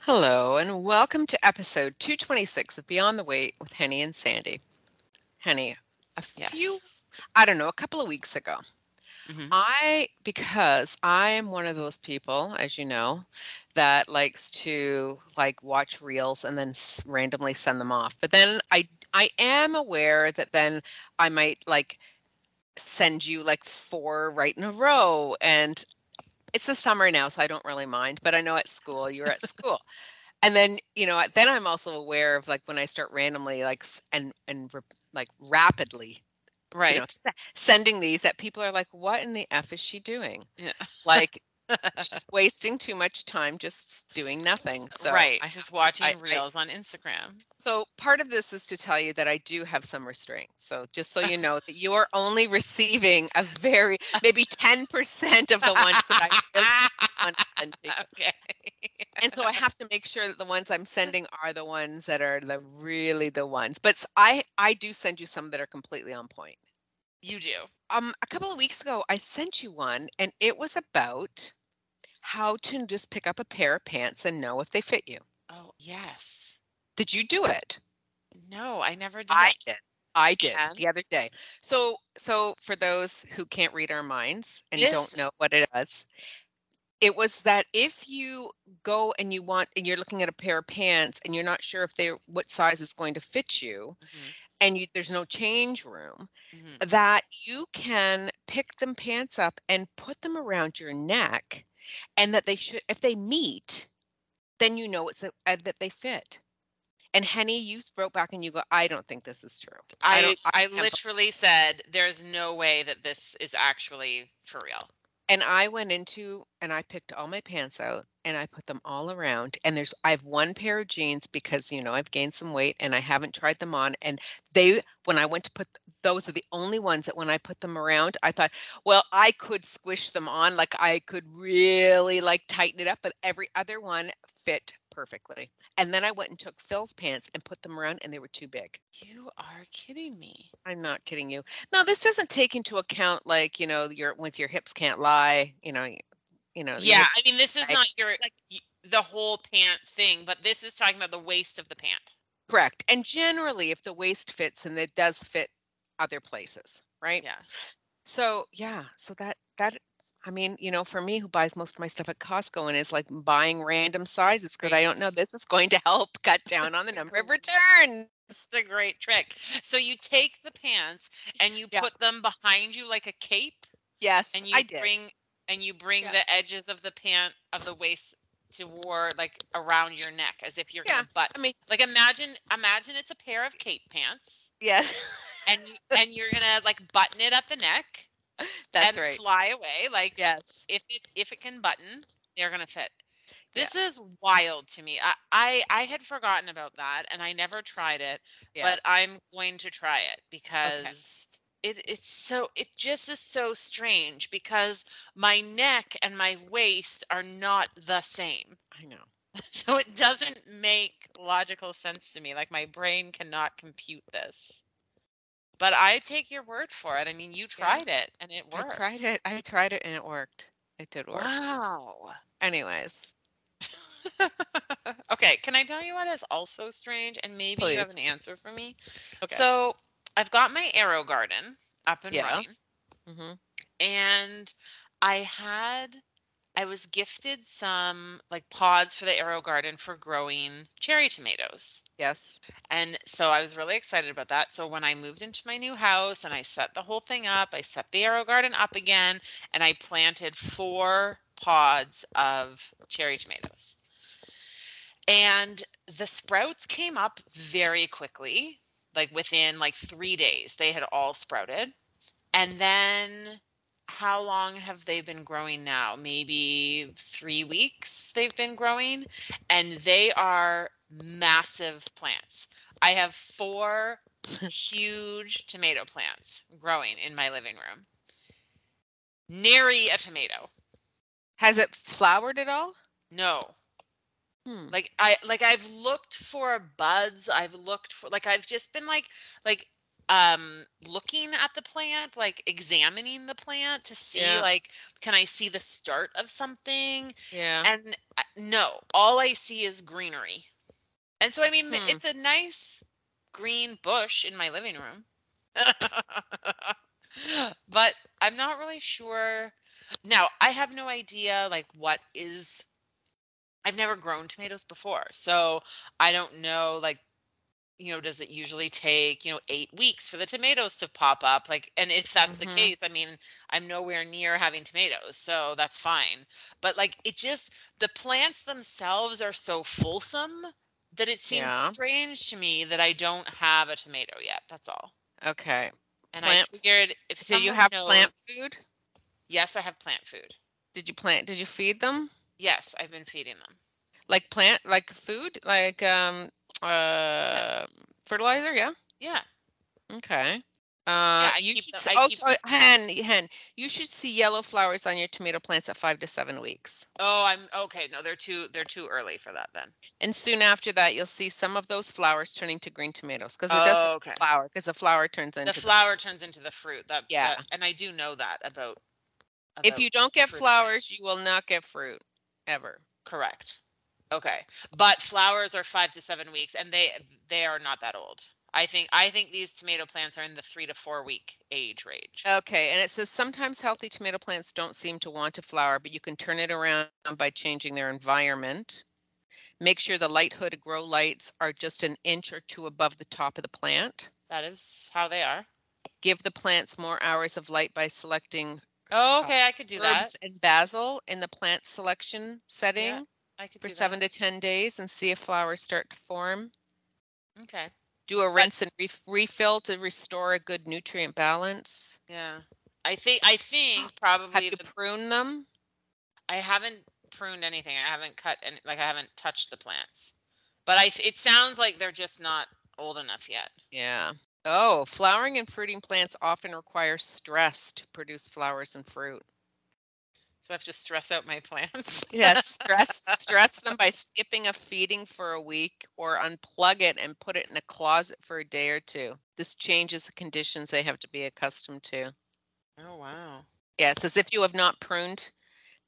Hello, and welcome to episode 226 of Beyond the Weight with Henny and Sandy. Henny, a few, I don't know, a couple of weeks ago, Mhm. I, because I am one of those people, as you know, that likes to like watch reels and then s- randomly send them off. But then I, I am aware that then I might like send you like four right in a row and it's the summer now, so I don't really mind. But I know at school, you're at school. And then, you know, then I'm also aware of like when I start randomly like and and like rapidly, you Right. know, se- sending these that people are like, what in the F is she doing? Yeah. Like she's wasting too much time just doing nothing. So right. I just watching I- I- reels on Instagram. So part of this is to tell you that I do have some restraint. So just so you know that you are only receiving a very maybe 10% of the ones that I really want to send to you. okay. And so I have to make sure that the ones I'm sending are the ones that are the really the ones. But I I do send you some that are completely on point. You do. Um a couple of weeks ago I sent you one and it was about how to just pick up a pair of pants and know if they fit you. Oh, yes. Did you do it? No, I never did. I did. I did can? the other day. So so for those who can't read our minds and This- don't know what it is, it was that if you go and you want and you're looking at a pair of pants and you're not sure if they what size is going to fit you Mhm, and you there's no change room, mhm. that you can pick them pants up and put them around your neck and that they should if they meet, then you know it's a, uh, that they fit. And Henny, you wrote back and you go, I don't think this is true. I don't- I, can't literally said there's no way that this is actually for real. and I went into and I picked all my pants out and I put them all around. And there's I have one pair of jeans because you know I've gained some weight and I haven't tried them on. And they when I went to put those are the only ones that when I put them around, I thought, well, I could squish them on, like I could really like tighten it up, but every other one fit perfectly. And then I went and took Phil's pants and put them around and they were too big. You are kidding me. I'm not kidding you. Now, this doesn't take into account like, you know, your if your hips can't lie, you know, you know. Yeah, I mean this is not your y- the whole pant thing, but this is talking about the waist of the pant. correct. And generally if the waist fits and it does fit other places, right? Yeah. So, yeah, so that that I mean, you know, for me who buys most of my stuff at Costco and is like buying random sizes because I don't know, this is going to help cut down on the number of returns. It's the great trick. So you take the pants and you Yeah. put them behind you like a cape Yes, and you I did. bring and you bring Yeah. the edges of the pant of the waist to toward like around your neck as if you're Yeah, gonna butt I mean, like imagine imagine it's a pair of cape pants yes, and and you're gonna like button it at the neck that's and right. fly away like Yes. if it if it can button they're gonna fit this is wild to me I, I i had forgotten about that and i never tried it Yeah. but i'm going to try it because it, it's so it just is so strange because my neck and my waist are not the same I know. so it doesn't make logical sense to me like my brain cannot compute this but i take your word for it i mean you Yeah. tried it and it worked I tried it. I tried it and it worked. It did work. wow Anyways, okay, can I tell you what is also strange? And maybe you have an answer for me. Okay. So I've got my AeroGarden up and running, yes. hmm and I had I was gifted some like pods for the AeroGarden for growing cherry tomatoes. Yes. And so I was really excited about that. So when I moved into my new house and I set the whole thing up, I set the AeroGarden up again and I planted four pods of cherry tomatoes. And the sprouts came up very quickly, like within like 3 days they had all sprouted. And then how long have they been growing now? Maybe 3 weeks they've been growing and they are massive plants. I have four huge tomato plants growing in my living room. Nary a tomato. Has it flowered at all? No. Hmm. Like I like I've looked for buds. I've looked for like I've just been like like um looking at the plant, like examining the plant to see Yeah. like can I see the start of something? Yeah. And uh, no, all I see is greenery. And so I mean Hmm. it's a nice green bush in my living room. but I'm not really sure. Now, I have no idea like what is I've never grown tomatoes before. So I don't know like you know, does it usually take, you know, eight weeks for the tomatoes to pop up? Like, and if that's Mhm. the case, I mean, I'm nowhere near having tomatoes, so that's fine. But like, it just, the plants themselves are so fulsome that it seems Yeah. strange to me that I don't have a tomato yet. That's all. Okay. And Plant- I figured if so, you have knows, plant food? yes, I have plant food. Did you plant? Did you feed them? Yes, I've been feeding them. Like plant, like food, like um, uh, fertilizer? Yeah. Yeah. Okay. Uh, I you should them- s- I keep- also, hen, hen, you should see yellow flowers on your tomato plants at five to seven weeks. Oh, I'm okay. No, they're too they're too early for that then. And soon after that, you'll see some of those flowers turning to green tomatoes because it doesn't Oh, okay. flower because the flower turns into The flower turns into the fruit. That Yeah. that- and I do know that about. If you don't get flowers, you will not get fruit ever. Correct. Okay. But flowers are five to seven weeks and they they are not that old. I think I think these tomato plants are in the three to four week age range. Okay, and it says sometimes healthy tomato plants don't seem to want to flower, but you can turn it around by changing their environment. Make sure the light hood grow lights are just an inch or two above the top of the plant. That is how they are. Give the plants more hours of light by selecting Oh, uh, okay, I could do that. herbs and basil in the plant selection setting I could for do seven to 10 days and see if flowers start to form. Okay. Do a rinse and ref- refill to restore a good nutrient balance. Yeah. I think I think Have probably you the, pruned them? I haven't pruned anything. I haven't cut any like I haven't touched the plants. But I it sounds like they're just not old enough yet. Yeah. Oh, flowering and fruiting plants often require stress to produce flowers and fruit. So I have to stress out my plants. Yes, stress stress them by skipping a feeding for a week or unplug it and put it in a closet for a day or two. This changes the conditions they have to be accustomed to. Oh wow. Yeah, it says if you have not pruned,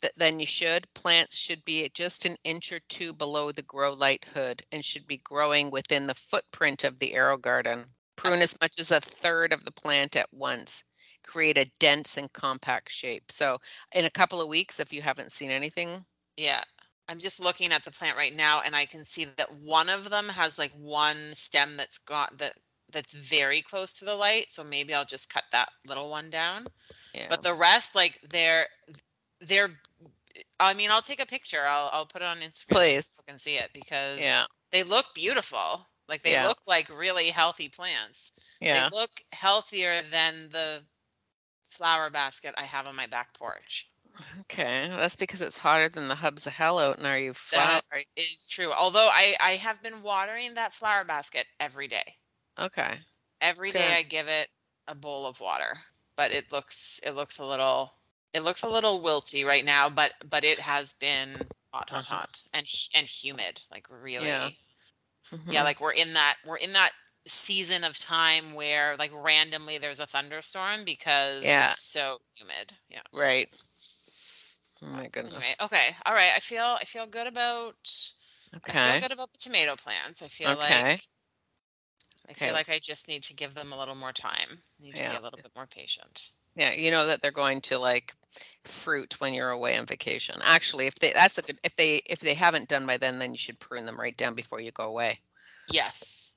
th- then you should. Plants should be at just an inch or two below the grow light hood and should be growing within the footprint of the AeroGarden. Prune as much as a third of the plant at once. Create a dense and compact shape. So, in a couple of weeks, if you haven't seen anything, Yeah. I'm just looking at the plant right now and I can see that one of them has like one stem that's got that that's very close to the light. So maybe I'll just cut that little one down. yeah. But the rest, like they're they're I mean, I'll take a picture. I'll I'll put it on Instagram so Please. people can see it because yeah, they look beautiful. Like they Yeah. look like really healthy plants. yeah. They look healthier than the flower basket I have on my back porch. Okay, that's because it's hotter than the hubs of hell out in our you flower. That is true. Although I I have been watering that flower basket every day. Okay, Every day Good. I give it a bowl of water. But it looks it looks a little it looks a little wilty right now, but but it has been hot hot Uh-huh. hot and and humid, like really. Yeah. Yeah, Mhm. like we're in that we're in that season of time where like randomly there's a thunderstorm because Yeah. it's so humid. Yeah. right. Oh uh, my goodness. Anyway, okay. All right. I feel I feel good about okay. I feel good about the tomato plants. I feel Okay. like I feel like I just need to give them a little more time. Need to be a little bit more patient. Yeah, you know that they're going to like fruit when you're away on vacation. Actually, if they that's a good if they if they haven't done by then, then you should prune them right down before you go away. Yes.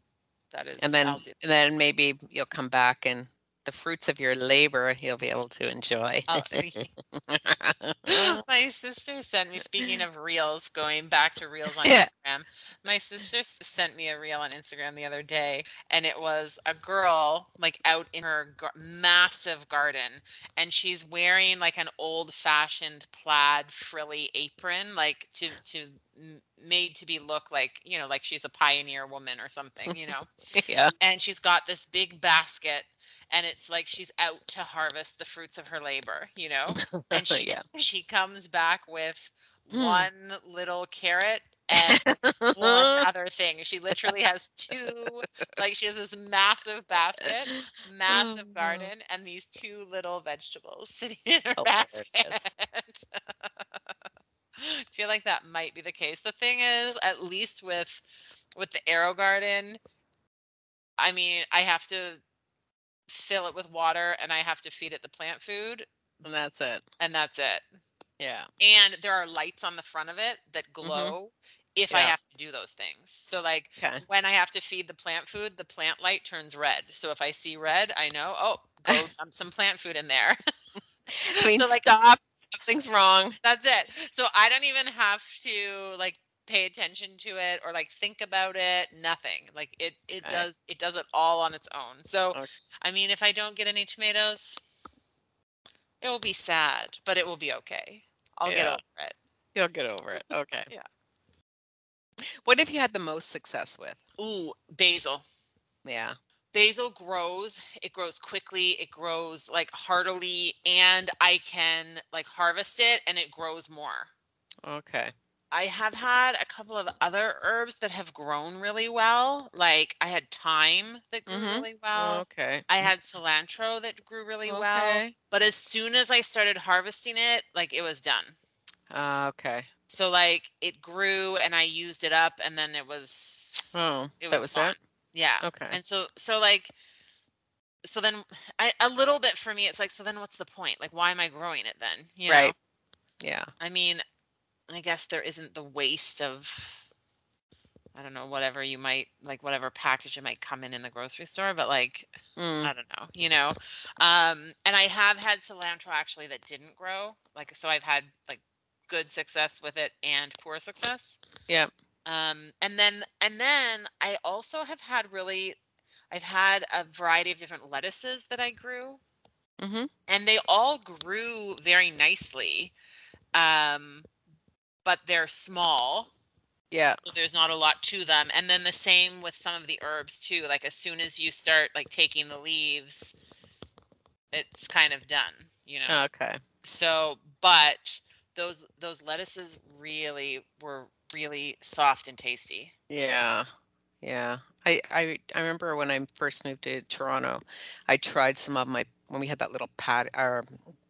That is And then and then maybe you'll come back and the fruits of your labor you'll be able to enjoy. Oh, I'll- my sister sent me speaking of reels going back to reels on Yeah. instagram my sister sent me a reel on instagram the other day and it was a girl like out in her gar- massive garden and she's wearing like an old fashioned plaid frilly apron like to to made to be look like you know like she's a pioneer woman or something you know yeah. and she's got this big basket and it's like she's out to harvest the fruits of her labor you know and she yeah. she comes back with Mm. one little carrot and one other thing. She literally has two, like she has this massive basket, massive Oh. garden, and these two little vegetables sitting in her Hilarious. basket. I feel like that might be the case. The thing is, at least with with the AeroGarden, I mean, I have to fill it with water and I have to feed it the plant food, And that's it. and that's it. Yeah. And there are lights on the front of it that glow if I Mm-hmm. Yeah. have to do those things. So like Okay. when I have to feed the plant food, the plant light turns red. So if I see red, I know, oh, go dump some plant food in there. Queen, So, like- stop. Something's wrong. That's it. So I don't even have to like pay attention to it or like think about it. Nothing. Like it it Okay. does it does it all on its own. So Okay. I mean if I don't get any tomatoes, it will be sad, but it will be okay. I'll get over it. You'll get over it. Okay. Yeah. What have you had the most success with? Ooh, basil. Yeah. Basil grows it grows quickly it grows like heartily and i can like harvest it and it grows more Okay. i have had a couple of other herbs that have grown really well like i had thyme that grew Mhm. really well okay. i had cilantro that grew really well Okay. but as soon as i started harvesting it like it was done Uh, okay. so like it grew and i used it up and then it was Oh, it that was, was fun. it. Yeah Okay. and so so like so then I, a little bit for me it's like so then what's the point like why am i growing it then you know Right. Yeah. i mean i guess there isn't the waste of i don't know whatever you might like whatever package it might come in in the grocery store but like Mm, i don't know you know um and i have had cilantro actually that didn't grow like so i've had like good success with it and poor success Yep. Um and then and then i also have had really i've had a variety of different lettuces that i grew mm-hmm. and they all grew very nicely um but they're small Yeah. so there's not a lot to them and then the same with some of the herbs too like as soon as you start like taking the leaves it's kind of done you know Okay. so but those those lettuces really were really soft and tasty Yeah. Yeah. I, I I remember when I first moved to Toronto, I tried some of my when we had that little pad or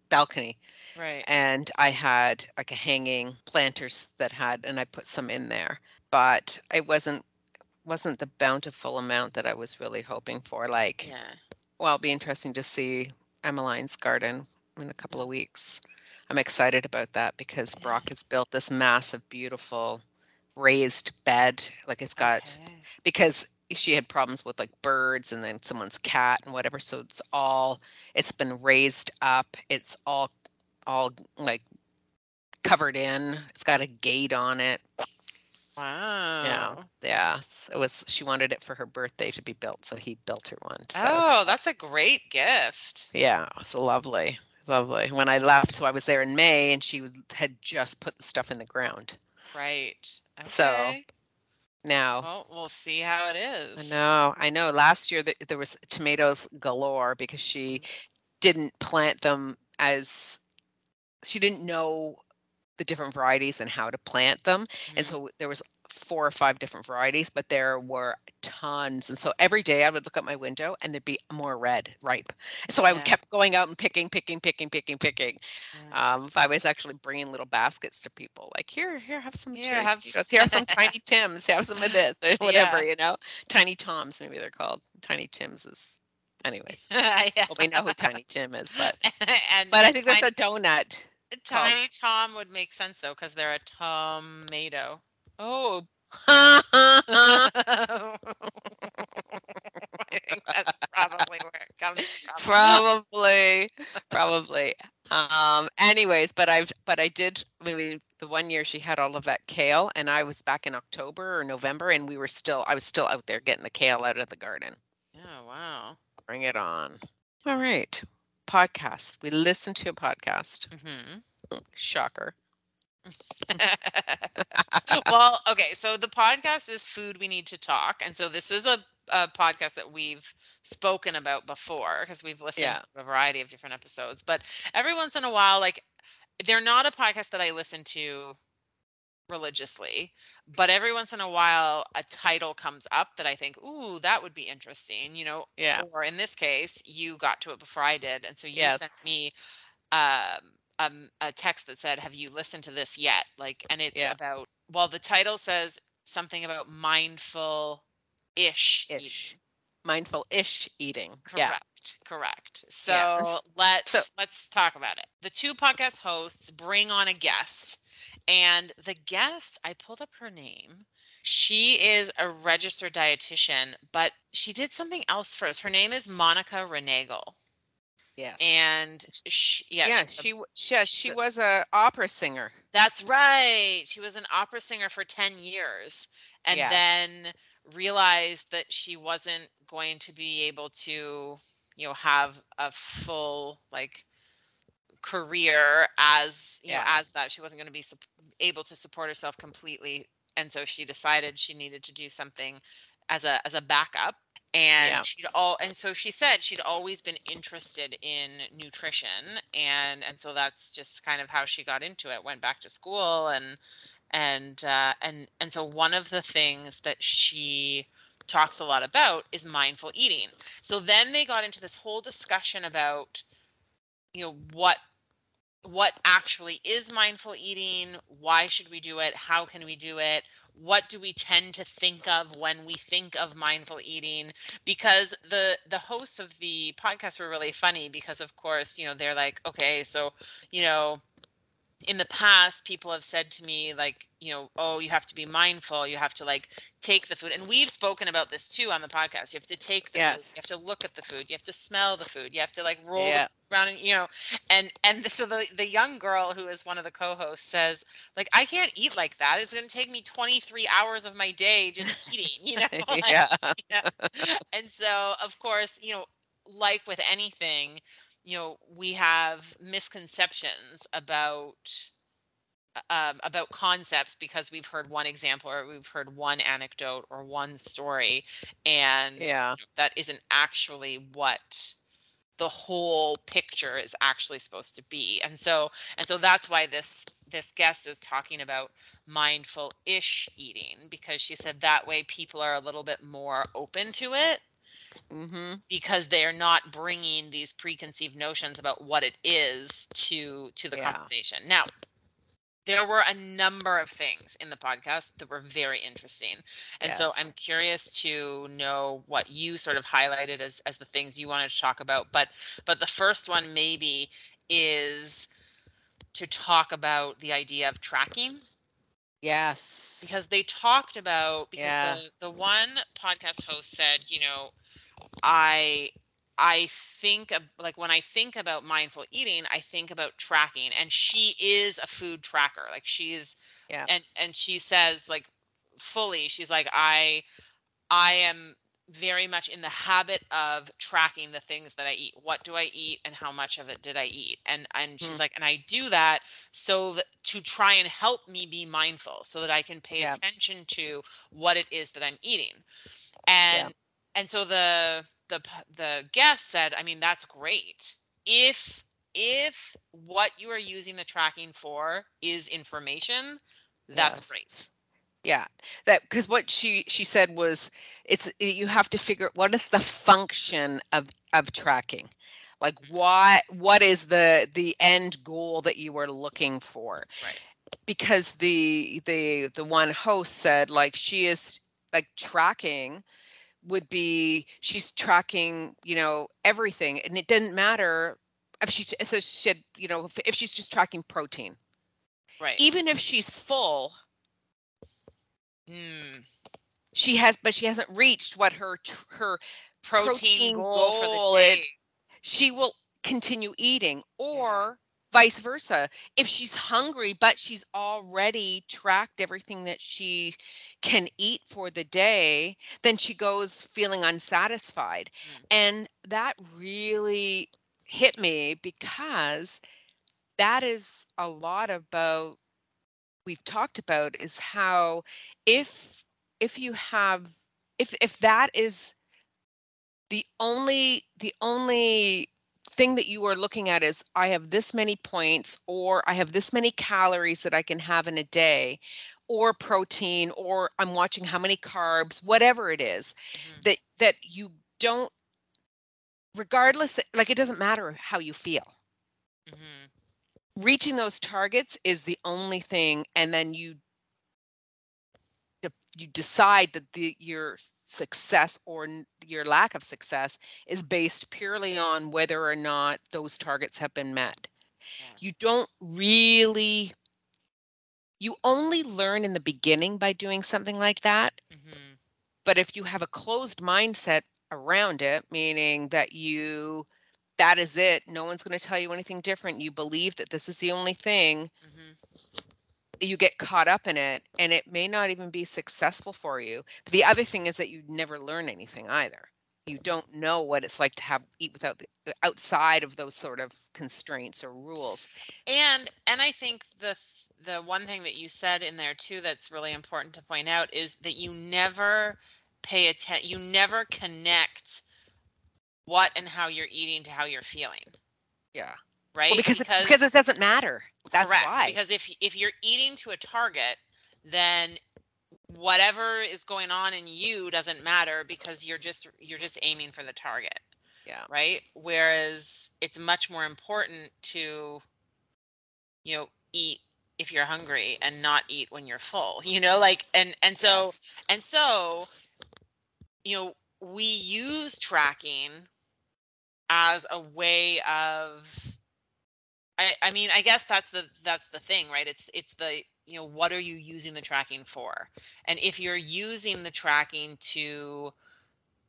balcony right and I had like a hanging planters that had and I put some in there. But it wasn't wasn't the bountiful amount that I was really hoping for. Like yeah well, it'll be interesting to see Emmeline's garden in a couple of weeks. I'm excited about that because Brock has built this massive, beautiful raised bed. Like it's got Okay. because she had problems with like birds and then someone's cat and whatever. So it's all it's been raised up. It's all all like covered in. It's got a gate on it. wow Yeah. s- It was she wanted it for her birthday to be built, so he built her one. So oh that's a great gift Yeah, it's lovely, lovely. When I left, so I was there in May, and she had just put the stuff in the ground. right So. Now, well we'll see how it is. I know, I know. Last year th- there was tomatoes galore because she didn't plant them as she didn't know the different varieties and how to plant them, and Mhm. so there was four or five different varieties, but there were tons. And so every day I would look out my window and there'd be more red, ripe. So I Yeah. kept going out and picking, picking, picking, picking, picking. Yeah. um, I was actually bringing little baskets to people, like here, here, have some. Here, have tomatoes. s- Here, have some tiny Tims. Have some of this, or whatever, Yeah. you know. Tiny Toms, maybe they're called. Tiny Tims is, anyways. Yeah. Well, we know who Tiny Tim is, but and but I think that's a donut. called. tiny Tom would make sense though, because they're a tomato. Oh. That's probably where it comes from. probably, probably. Um. Anyways, but I've but I did really the one year she had all of that kale, and I was back in October or November, and we were still I was still out there getting the kale out of the garden. Oh wow. Bring it on. All right. Podcast. We listen to a podcast. hmm Shocker. well, okay, so the podcast is Food We Need to Talk. And so this is a, a podcast that we've spoken about before because we've listened Yeah. to a variety of different episodes. But every once in a while, like they're not a podcast that I listen to religiously, but every once in a while a title comes up that I think, ooh, that would be interesting, you know. Yeah. Or in this case, you got to it before I did, and so you Yes. sent me um, um a text that said, "Have you listened to this yet?" Like, and it's Yeah. about well, the title says something about mindful ish Ish. Mindful-ish eating. Correct. Yeah. Correct. So Yeah. let's So- let's talk about it. The two podcast hosts bring on a guest, and the guest, I pulled up her name. She is a registered dietitian, but she did something else first. Her name is Monica Reinagel, Yes. and she, yeah, yeah, she um, w- she, she's she was a opera singer. that's right. She was an opera singer for 10 years and Yes. then realized that she wasn't going to be able to, you know, have a full like career as, you know, as that. She wasn't going to be sup- able to support herself completely. And so she decided she needed to do something as a as a backup and Yeah. she'd all and so she said she'd always been interested in nutrition and and so that's just kind of how she got into it went back to school and and uh, and and so one of the things that she talks a lot about is mindful eating so then they got into this whole discussion about you know what what actually is mindful eating why should we do it how can we do it what do we tend to think of when we think of mindful eating because the the hosts of the podcast were really funny because of course you know they're like okay so you know in the past people have said to me like you know oh you have to be mindful you have to like take the food and we've spoken about this too on the podcast you have to take the food you have to look at the food you have to smell the food you have to like roll Yeah. around and you know and and so the the young girl who is one of the co-hosts says like i can't eat like that it's going to take me 23 hours of my day just eating you know like, yeah. and so of course you know like with anything you know we have misconceptions about um, about concepts because we've heard one example or we've heard one anecdote or one story and Yeah. that isn't actually what the whole picture is actually supposed to be and so and so that's why this this guest is talking about mindful ish eating because she said that way people are a little bit more open to it Mm-hmm. because they're not bringing these preconceived notions about what it is to to the Yeah. conversation now there were a number of things in the podcast that were very interesting and so i'm curious to know what you sort of highlighted as as the things you wanted to talk about but but the first one maybe is to talk about the idea of tracking Yes. because they talked about because Yeah. the the one podcast host said you know i i think of like when i think about mindful eating i think about tracking and she is a food tracker like she's Yeah. and and she says like fully she's like i i am very much in the habit of tracking the things that i eat what do i eat and how much of it did i eat and and she's Mm. like and i do that so that to try and help me be mindful so that i can pay Yeah. attention to what it is that i'm eating and and so the the the guest said i mean that's great if if what you are using the tracking for is information that's Yes. great Yeah. That because what she she said was it's you have to figure what is the function of of tracking. Like Mhm. why what is the the end goal that you were looking for? Right. Because the the the one host said like she is like tracking would be she's tracking, you know, everything and it didn't matter if she so she said, you know, if, if she's just tracking protein. right. Even if she's full, Mm, she has but she hasn't reached what her her protein, Protein goal, for the day. She will continue eating or vice versa if she's hungry but she's already tracked everything that she can eat for the day then she goes feeling unsatisfied Mm. and that really hit me because that is a lot about we've talked about is how if if you have if if that is the only the only thing that you are looking at is I have this many points or I have this many calories that I can have in a day. or protein or I'm watching how many carbs, whatever it is, Mhm. that that you don't regardless like it doesn't matter how you feel. Mhm. Reaching those targets is the only thing and then you you decide that the your success or your lack of success is based purely on whether or not those targets have been met. Yeah. You don't really you only learn in the beginning by doing something like that Mhm. but if you have a closed mindset around it meaning that you that is it no one's going to tell you anything different you believe that this is the only thing Mhm. You get caught up in it and it may not even be successful for you. But the other thing is that you never learn anything either. You don't know what it's like to have eat without the uh, outside of those sort of constraints or rules. And and I think the the one thing that you said in there too that's really important to point out is that you never pay attention you never connect what and how you're eating to how you're feeling, yeah. Right? well, because it, because it doesn't matter that's correct, why because if if you're eating to a target, then whatever is going on in you doesn't matter because you're just you're just aiming for the target. Yeah. Right? Whereas it's much more important to you know eat if you're hungry and not eat when you're full. You know, like and and so Yes. and so you know we use tracking as a way of I, I mean i guess that's the that's the thing right it's it's the you know what are you using the tracking for and if you're using the tracking to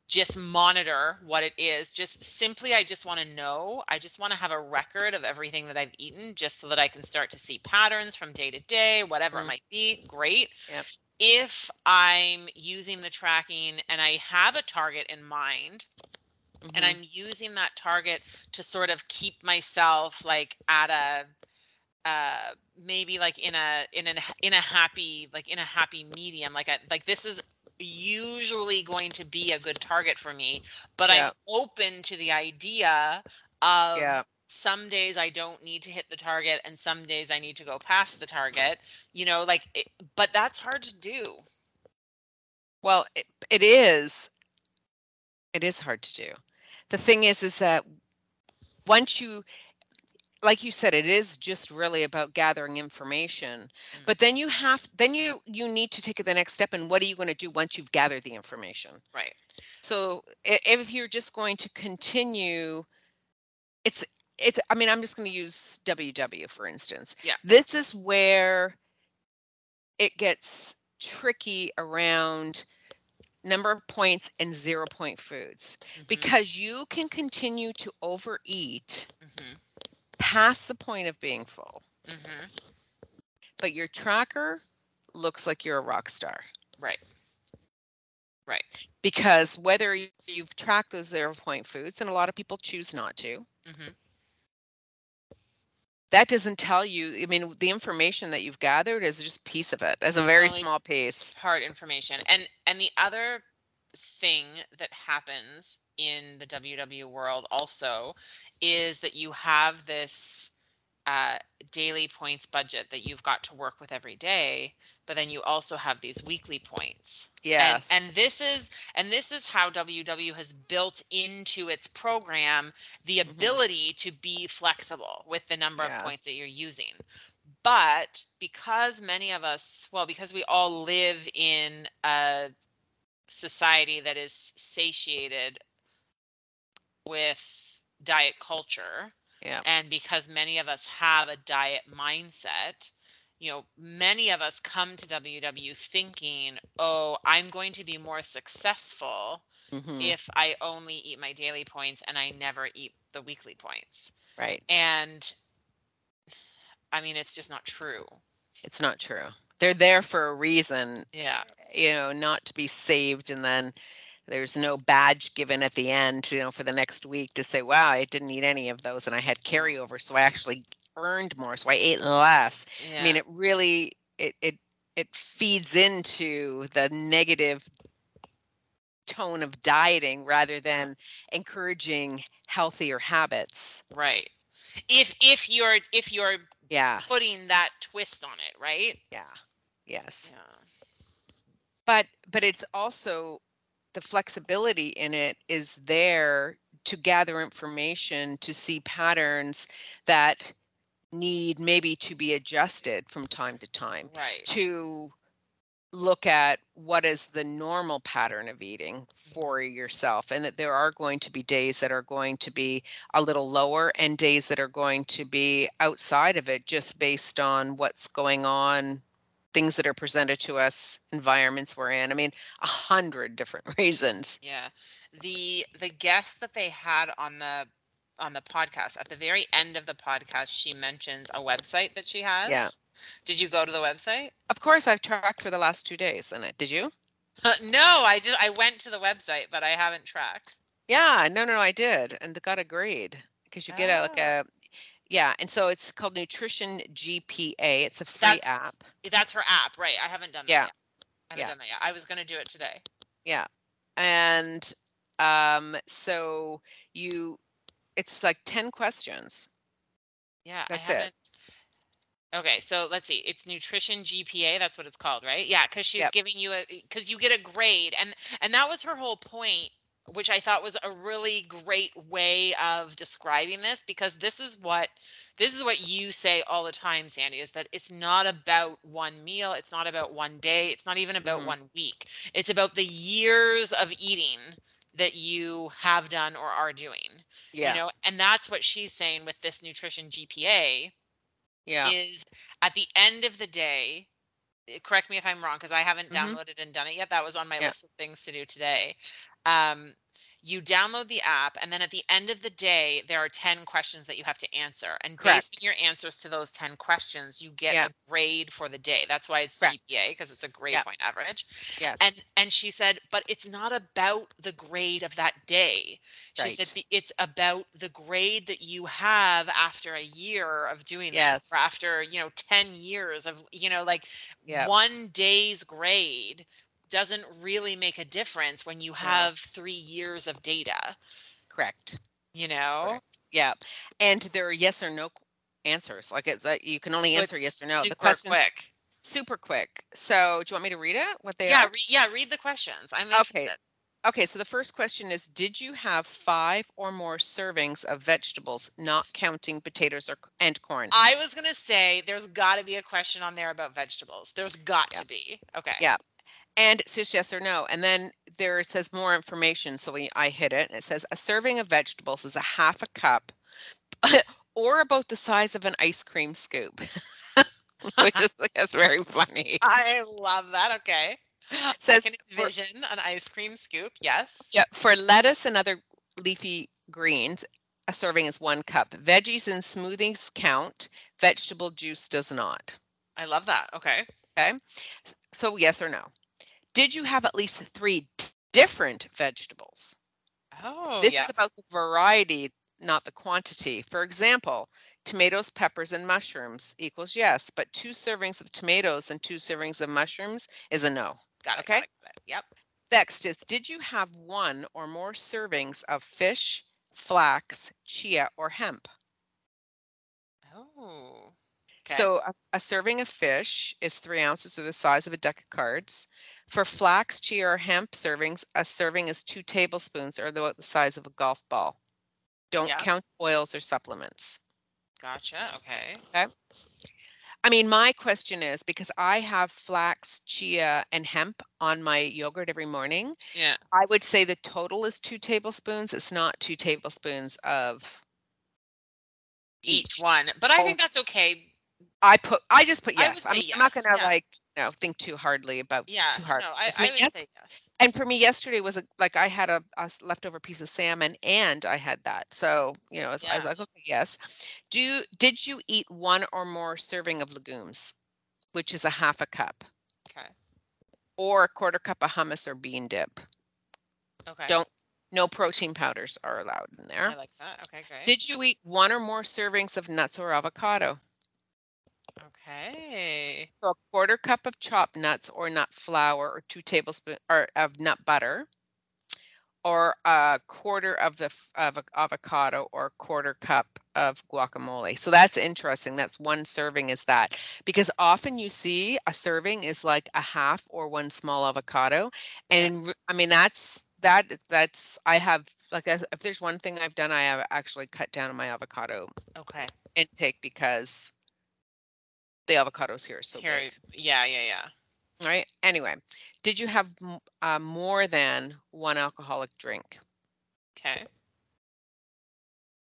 just monitor what it is just simply i just want to know i just want to have a record of everything that i've eaten just so that i can start to see patterns from day to day whatever Mm. it might be great Yep. if i'm using the tracking and i have a target in mind and Mhm. I'm using that target to sort of keep myself like at a uh maybe like in a in an in a happy like in a happy medium like I, like this is usually going to be a good target for me but Yeah. I'm open to the idea of Yeah. some days I don't need to hit the target and some days I need to go past the target you know like it, but that's hard to do Well, it, it is. It is hard to do. The thing is, is that once you, like you said, it is just really about gathering information. Mm. But then you have, then you you need to take the next step. And what are you going to do once you've gathered the information? right So if you're just going to continue, it's it's. I mean, I'm just going to use WW for instance. Yeah. This is where it gets tricky around number of points and zero point foods. Mhm, because you can continue to overeat mhm, past the point of being full, mhm. but your tracker looks like you're a rock star. right. Right. Because whether you- you've tracked those zero point foods, and a lot of people choose not to, hmm that doesn't tell you. I mean, the information that you've gathered is just a piece of it, as a very small piece. hard information and and the other thing that happens in the ww world also is that you have this uh, daily points budget that you've got to work with every day but then you also have these weekly points Yeah. and, and this is and this is how ww has built into its program the Mhm. ability to be flexible with the number Yes. of points that you're using but because many of us well because we all live in a society that is satiated with diet culture Yeah. and because many of us have a diet mindset you know many of us come to ww thinking oh i'm going to be more successful mhm, if i only eat my daily points and i never eat the weekly points Right. and i mean it's just not true It's not true. They're there for a reason. yeah you know, not to be saved and then there's no badge given at the end, you know, for the next week to say, wow, I didn't eat any of those and I had carryover. So I actually earned more. So I ate less. yeah I mean, it really it it it feeds into the negative tone of dieting rather than encouraging healthier habits. right if if you're if you're Yeah. putting that twist on it right Yeah. Yes. Yeah. But but it's also the flexibility in it is there to gather information to see patterns that need maybe to be adjusted from time to time Right. to look at what is the normal pattern of eating for yourself and that there are going to be days that are going to be a little lower and days that are going to be outside of it just based on what's going on things that are presented to us environments we're in i mean a hundred different reasons Yeah. The the guest that they had on the on the podcast at the very end of the podcast she mentions a website that she has. yeah Did you go to the website? of course i've tracked for the last two days and it did you no, I just I went to the website, but I haven't tracked. yeah no no no i did and got a grade because you get a like Oh. a yeah and so it's called nutrition gpa it's a free That's- app That's her app, right? I haven't done that Yeah. yet. I haven't Yeah. done that yet. I was gonna do it today. Yeah. And um so you it's like 10 questions Yeah, That's I it. Okay, so let's see. It's nutrition GPA. That's what it's called, right? Yeah, because she's Yep. giving you a because you get a grade, and and that was her whole point, which I thought was a really great way of describing this because this is what this is what you say all the time, Sandy, is that it's not about one meal, it's not about one day, it's not even about Mhm. one week. It's about the years of eating that you have done or are doing yeah you know and that's what she's saying with this nutrition gpa yeah is at the end of the day correct me if i'm wrong because i haven't Mhm. downloaded and done it yet that was on my Yeah. list of things to do today um, you download the app and then at the end of the day there are 10 questions that you have to answer and based on your answers to those 10 questions you get Yeah. a grade for the day that's why it's Correct. gpa because it's a grade Yeah. point average yes and and she said but it's not about the grade of that day she said Right. "Be- it's about the grade that you have after a year of doing this or after you know 10 years of you know like Yeah. one day's grade doesn't really make a difference when you mm. have three years of data correct. you know? Correct. yeah. And there are yes or no answers. Like it's that you can only answer it's yes or no. Super the question quick. super quick. So do you want me to read it what they yeah re- yeah read the questions. I'm Okay. Okay, so the first question is Did you have five or more servings of vegetables, not counting potatoes or, and corn? i was gonna say there's got to be a question on there about vegetables. There's got Yeah. to be. Okay. Yeah. And it's just yes or no. And then there it says more information. So we, I hit it and it says a serving of vegetables is a half a cup or about the size of an ice cream scoop, which is that's very funny. I love that. Okay. Says I can for- an ice cream scoop. Yes. Yeah, for lettuce and other leafy greens, a serving is one cup. Veggies and smoothies count. Vegetable juice does not. I love that. Okay. Okay. So, yes or no? Did you have at least three different vegetables? Oh, this yes. is about the variety, not the quantity. For example, tomatoes, peppers, and mushrooms equals yes, but two servings of tomatoes and two servings of mushrooms is a no. got it. okay. Got it, got it. Yep. Next is Did you have one or more servings of fish, flax, chia, or hemp? Oh. Okay. So a, a serving of fish is three ounces or the size of a deck of cards. For flax, chia, or hemp servings, a serving is two tablespoons or about the size of a golf ball. Don't Yeah. count oils or supplements. Gotcha. Okay. Okay. I mean, my question is because I have flax, chia, and hemp on my yogurt every morning, Yeah. I would say the total is two tablespoons. It's not two tablespoons of Each Each. one, but I Oh. think that's okay. I put I just put I would yes. I'm, say I'm not yes, gonna yeah. like know think too hardly about Yeah. too hard. No, I, I mean, would yes, say yes. and for me yesterday was a, like I had a leftover piece of salmon and I had that. So, you know, it's, I was Yeah. like, okay, yes. Do you did you eat one or more serving of legumes, which is a half a cup, Okay. or a quarter cup of hummus or bean dip? Okay. Don't no protein powders are allowed in there. I like that. Okay. Great. Did you eat one or more servings of nuts or avocado? Okay. So a quarter cup of chopped nuts or nut flour or two tablespoons or of nut butter or a quarter of the of avocado or a quarter cup of guacamole. So that's interesting. That's one serving is that because often you see a serving is like a half or one small avocado. And I mean, that's that that's I have like if there's one thing I've done, I have actually cut down on my avocado Okay. intake because the avocados here so Here, big. yeah, yeah, yeah. Right. Anyway, did you have uh, more than one alcoholic drink? Okay.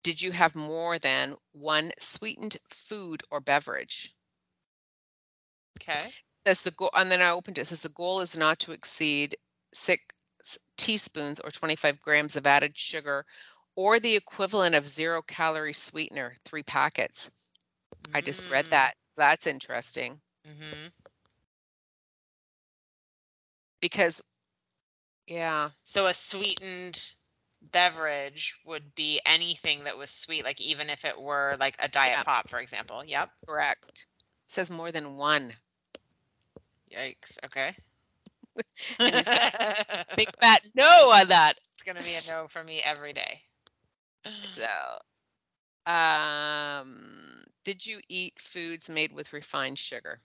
Did you have more than one sweetened food or beverage? Okay. Says the goal, and then I opened it. it. Says the goal is not to exceed six teaspoons or 25 grams of added sugar or the equivalent of zero calorie sweetener, three packets. I just read Mm, that. That's interesting mhm. because, yeah, So a sweetened beverage would be anything that was sweet, like even if it were like a diet Yeah. pop, for example. Yep. correct. Says more than one. Yikes. Okay. Big fat no on that. it's gonna be a no for me every day. So, um, did you eat foods made with refined sugar?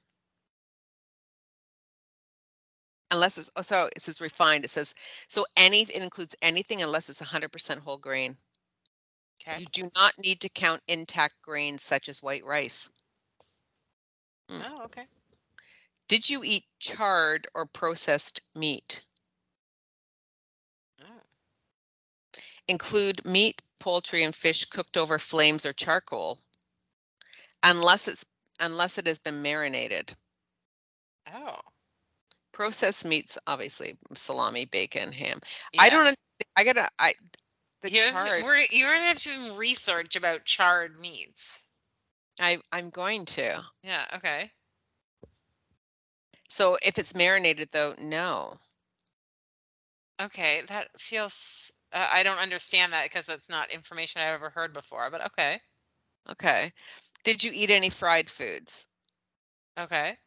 Unless it's, oh, so it says refined, it says, so any, it includes anything unless it's hundred percent whole grain. Okay. You do not need to count intact grains such as white rice. Mm. Oh, okay. Did you eat charred or processed meat? Oh. Include meat, poultry, and fish cooked over flames or charcoal. Unless it's, unless it has been marinated. Oh. Processed meats, obviously salami, bacon, ham. I don't, understand- I gotta, I, the You charred, we're, you're gonna have to do research about charred meats. I, I'm going to. Yeah. Okay. So if it's marinated though, no. Okay. That feels. Uh, I don't understand that because that's not information I've ever heard before. But okay. Okay. Did you eat any fried foods? Okay.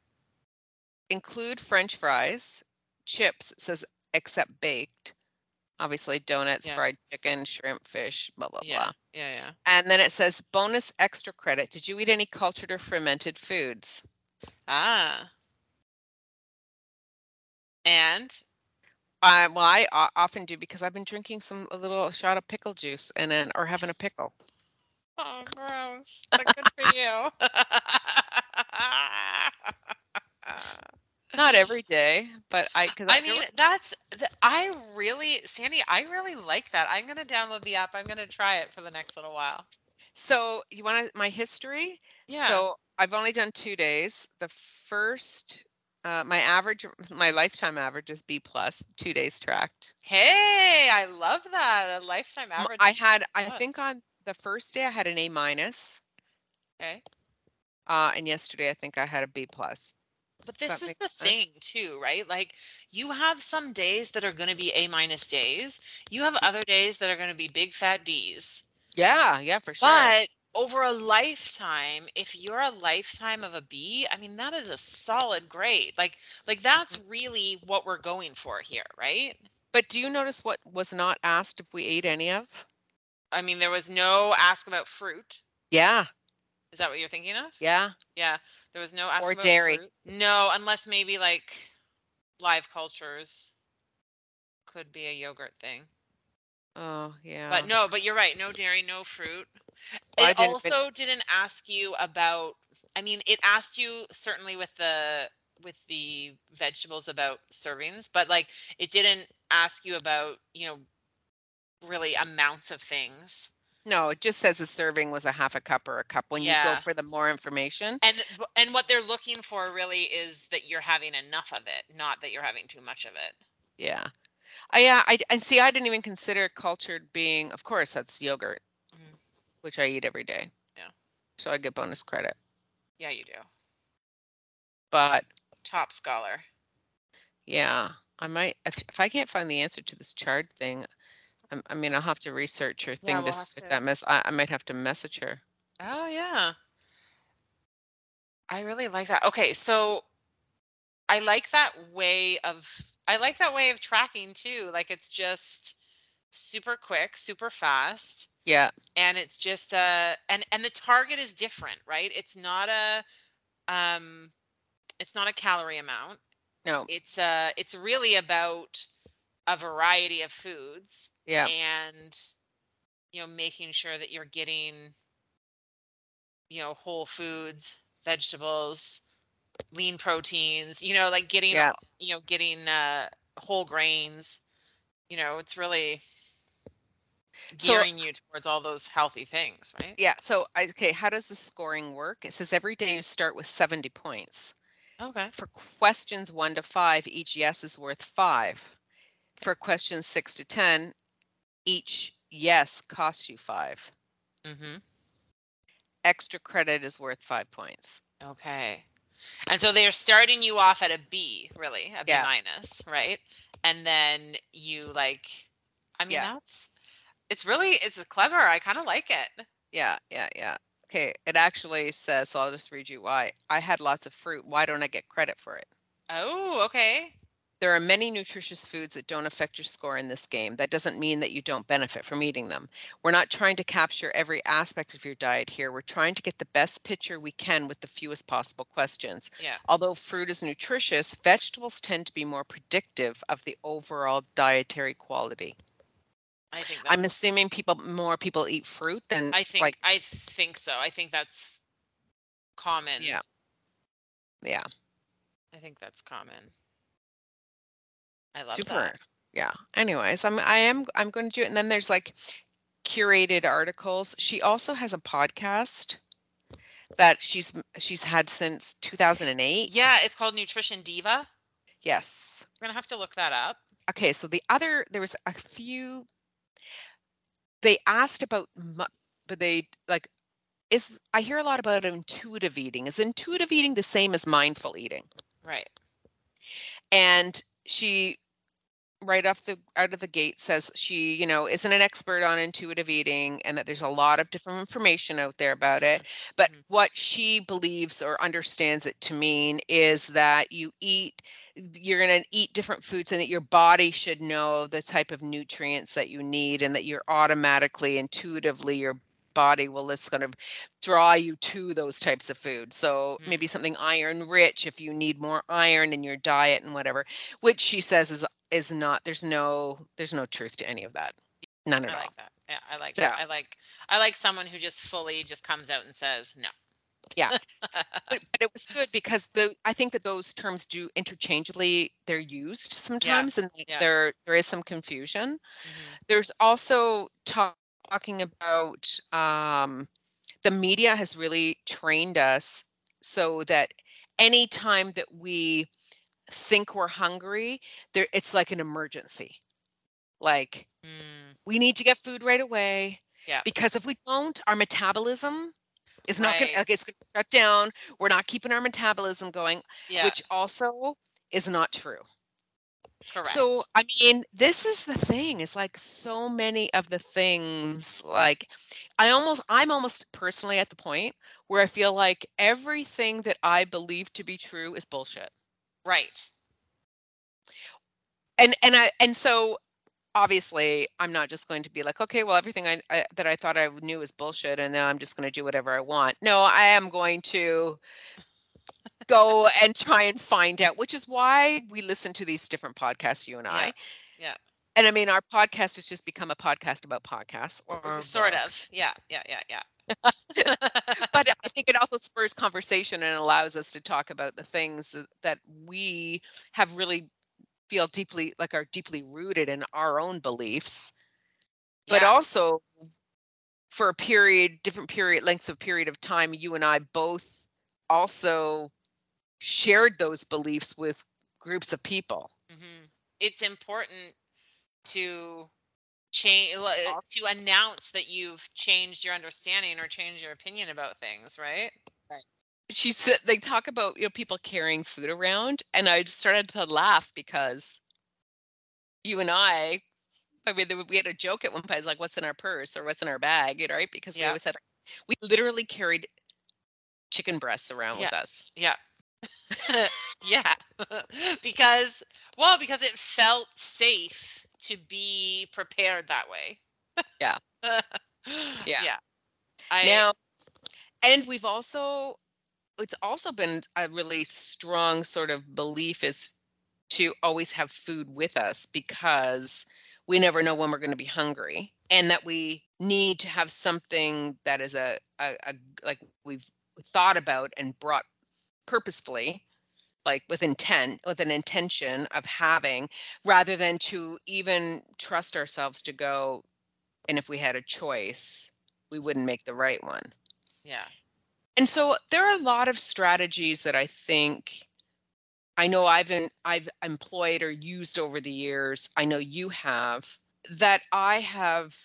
Include french fries, chips, says except baked. Obviously donuts, Yeah. fried chicken, shrimp, fish, blah, blah, Yeah. blah. Yeah. Yeah. And then it says bonus extra credit. Did you eat any cultured or fermented foods? Ah. And Uh, well, I often do because I've been drinking some a little shot of pickle juice and then or having a pickle. Oh, gross. But good for you. Not every day, but I. Cause I there mean, that's th- I really, Sandy, I really like that. I'm gonna download the app. I'm gonna try it for the next little while. so you want to. my history? Yeah. So I've only done two days. The first, uh, my average, my lifetime average is B plus. plus, two days tracked. hey, I love that. A lifetime average. I had, I think on the first day I had an A minus, okay. uh, and yesterday I think I had a B plus. But this is the sense? thing too, right? Like you have some days that are going to be A minus days. You have other days that are going to be big fat D's. Yeah, yeah, for sure. But over a lifetime, if you're a lifetime of a B, I mean that is a solid grade. Like like that's Mm-hmm. really what we're going for here, right? But do you notice what was not asked if we ate any of? I mean there was no ask about fruit. Yeah, Is that what you're thinking of? yeah. Yeah, there was no ask Or about dairy. fruit. No, unless maybe like live cultures could be a yogurt thing. Oh, yeah. But no, but you're right. No dairy, no fruit. Well, It didn't also didn't ask you about. I mean, it asked you certainly with the with the vegetables about servings, but like it didn't ask you about you know really amounts of things. No, it just says a serving was a half a cup or a cup when you go for the more information. And and what they're looking for really is that you're having enough of it, not that you're having too much of it. Yeah. I, yeah, I, I see. I didn't even consider cultured being, of course, that's yogurt, Mhm. which I eat every day. Yeah. So I get bonus credit. Yeah, you do. But Top scholar. yeah, I might, if, if I can't find the answer to this charred thing, I, I mean, I'll have to research her thing we'll have with to- that mess. I, I might have to message her. Oh yeah. I really like that. Okay, so I like that way of I like that way of tracking too. Like it's just super quick, super fast. Yeah. and it's just a and and the target is different right it's not a um it's not a calorie amount No. it's uh it's really about a variety of foods Yeah. and you know making sure that you're getting you know whole foods vegetables lean proteins you know like getting Yeah. you know getting uh whole grains you know it's really So- gearing you towards all those healthy things right Yeah. So, okay, how does the scoring work? It says every day you start with 70 points. okay For questions one to five, each yes is worth five. For questions six to 10, each yes costs you five. mm-hmm Extra credit is worth five points. Okay. And so they're starting you off at a B, really, a B Yeah. minus, right? And then you like, I mean, Yeah. that's, it's really, it's clever. I kind of like it. Yeah, yeah, yeah. Okay, it actually says, so I'll just read you why. I had lots of fruit. Why don't I get credit for it? Oh, okay. There are many nutritious foods that don't affect your score in this game. That doesn't mean that you don't benefit from eating them. We're not trying to capture every aspect of your diet here. We're trying to get the best picture we can with the fewest possible questions. Yeah. Although fruit is nutritious, vegetables tend to be more predictive of the overall dietary quality. I think I'm assuming people more people eat fruit than I think, like I think so. I think that's common. yeah. Yeah. I think that's common. I love super that. yeah anyways i'm i am i'm going to do it and then there's like curated articles she also has a podcast that she's she's had since 2008 Yeah. It's called Nutrition Diva. yes We're going to have to look that up. okay so the other there was a few they asked about but they like is i hear a lot about intuitive eating is intuitive eating the same as mindful eating Right. and she right off the out of the gate says she you know isn't an expert on intuitive eating and that there's a lot of different information out there about it but Mhm. what she believes or understands it to mean is that you eat you're going to eat different foods and that your body should know the type of nutrients that you need and that you're automatically intuitively your body will just kind of draw you to those types of foods so Mhm. maybe something iron rich if you need more iron in your diet and whatever which she says is is not there's no there's no truth to any of that none at I all like that. Yeah. I like Yeah. that. I like, I like someone who just fully just comes out and says, no. Yeah. but, but it was good because the i think that those terms do interchangeably they're used sometimes and yeah. there there is some confusion Mhm. there's also talk, talking about um, the media has really trained us so that anytime that we think we're hungry there it's like an emergency like Mm, we need to get food right away Yeah. because if we don't our metabolism is not going to Right. it's going to shut down we're not keeping our metabolism going yeah. which also is not true correct. so I mean, this is the thing. It's like so many of the things like I almost I'm almost personally at the point where I feel like everything that I believe to be true is bullshit. Right. And and I and so obviously I'm not just going to be like, okay, well everything I, I that I thought I knew is bullshit and now I'm just going to do whatever I want. No, I am going to go and try and find out, which is why we listen to these different podcasts you and I. yeah. And I mean, our podcast has just become a podcast about podcasts, or sort of. Yeah. Yeah. Yeah. Yeah. But I think it also spurs conversation and allows us to talk about the things that, that we have really feel deeply like are deeply rooted in our own beliefs, but Yeah. also for a period, different period lengths of period of time, you and I both also shared those beliefs with groups of people. Mhm. It's important to change uh, Al- to announce that you've changed your understanding or changed your opinion about things, right? Right. she said they talk about you know people carrying food around and i started to laugh because you and i i mean we had a joke at one point it's like what's in our purse or what's in our bag you know, right because we always had we literally carried chicken breasts around with us Yeah. yeah. because well, because it felt safe to be prepared that way. Yeah. Yeah. Yeah. I, now and we've also it's also been a really strong sort of belief is to always have food with us because we never know when we're going to be hungry and that we need to have something that is a, a, a like we've thought about and brought purposefully like with intent with an intention of having rather than to even trust ourselves to go and if we had a choice we wouldn't make the right one yeah. and so there are a lot of strategies that i think i know i've in, i've employed or used over the years i know you have that i have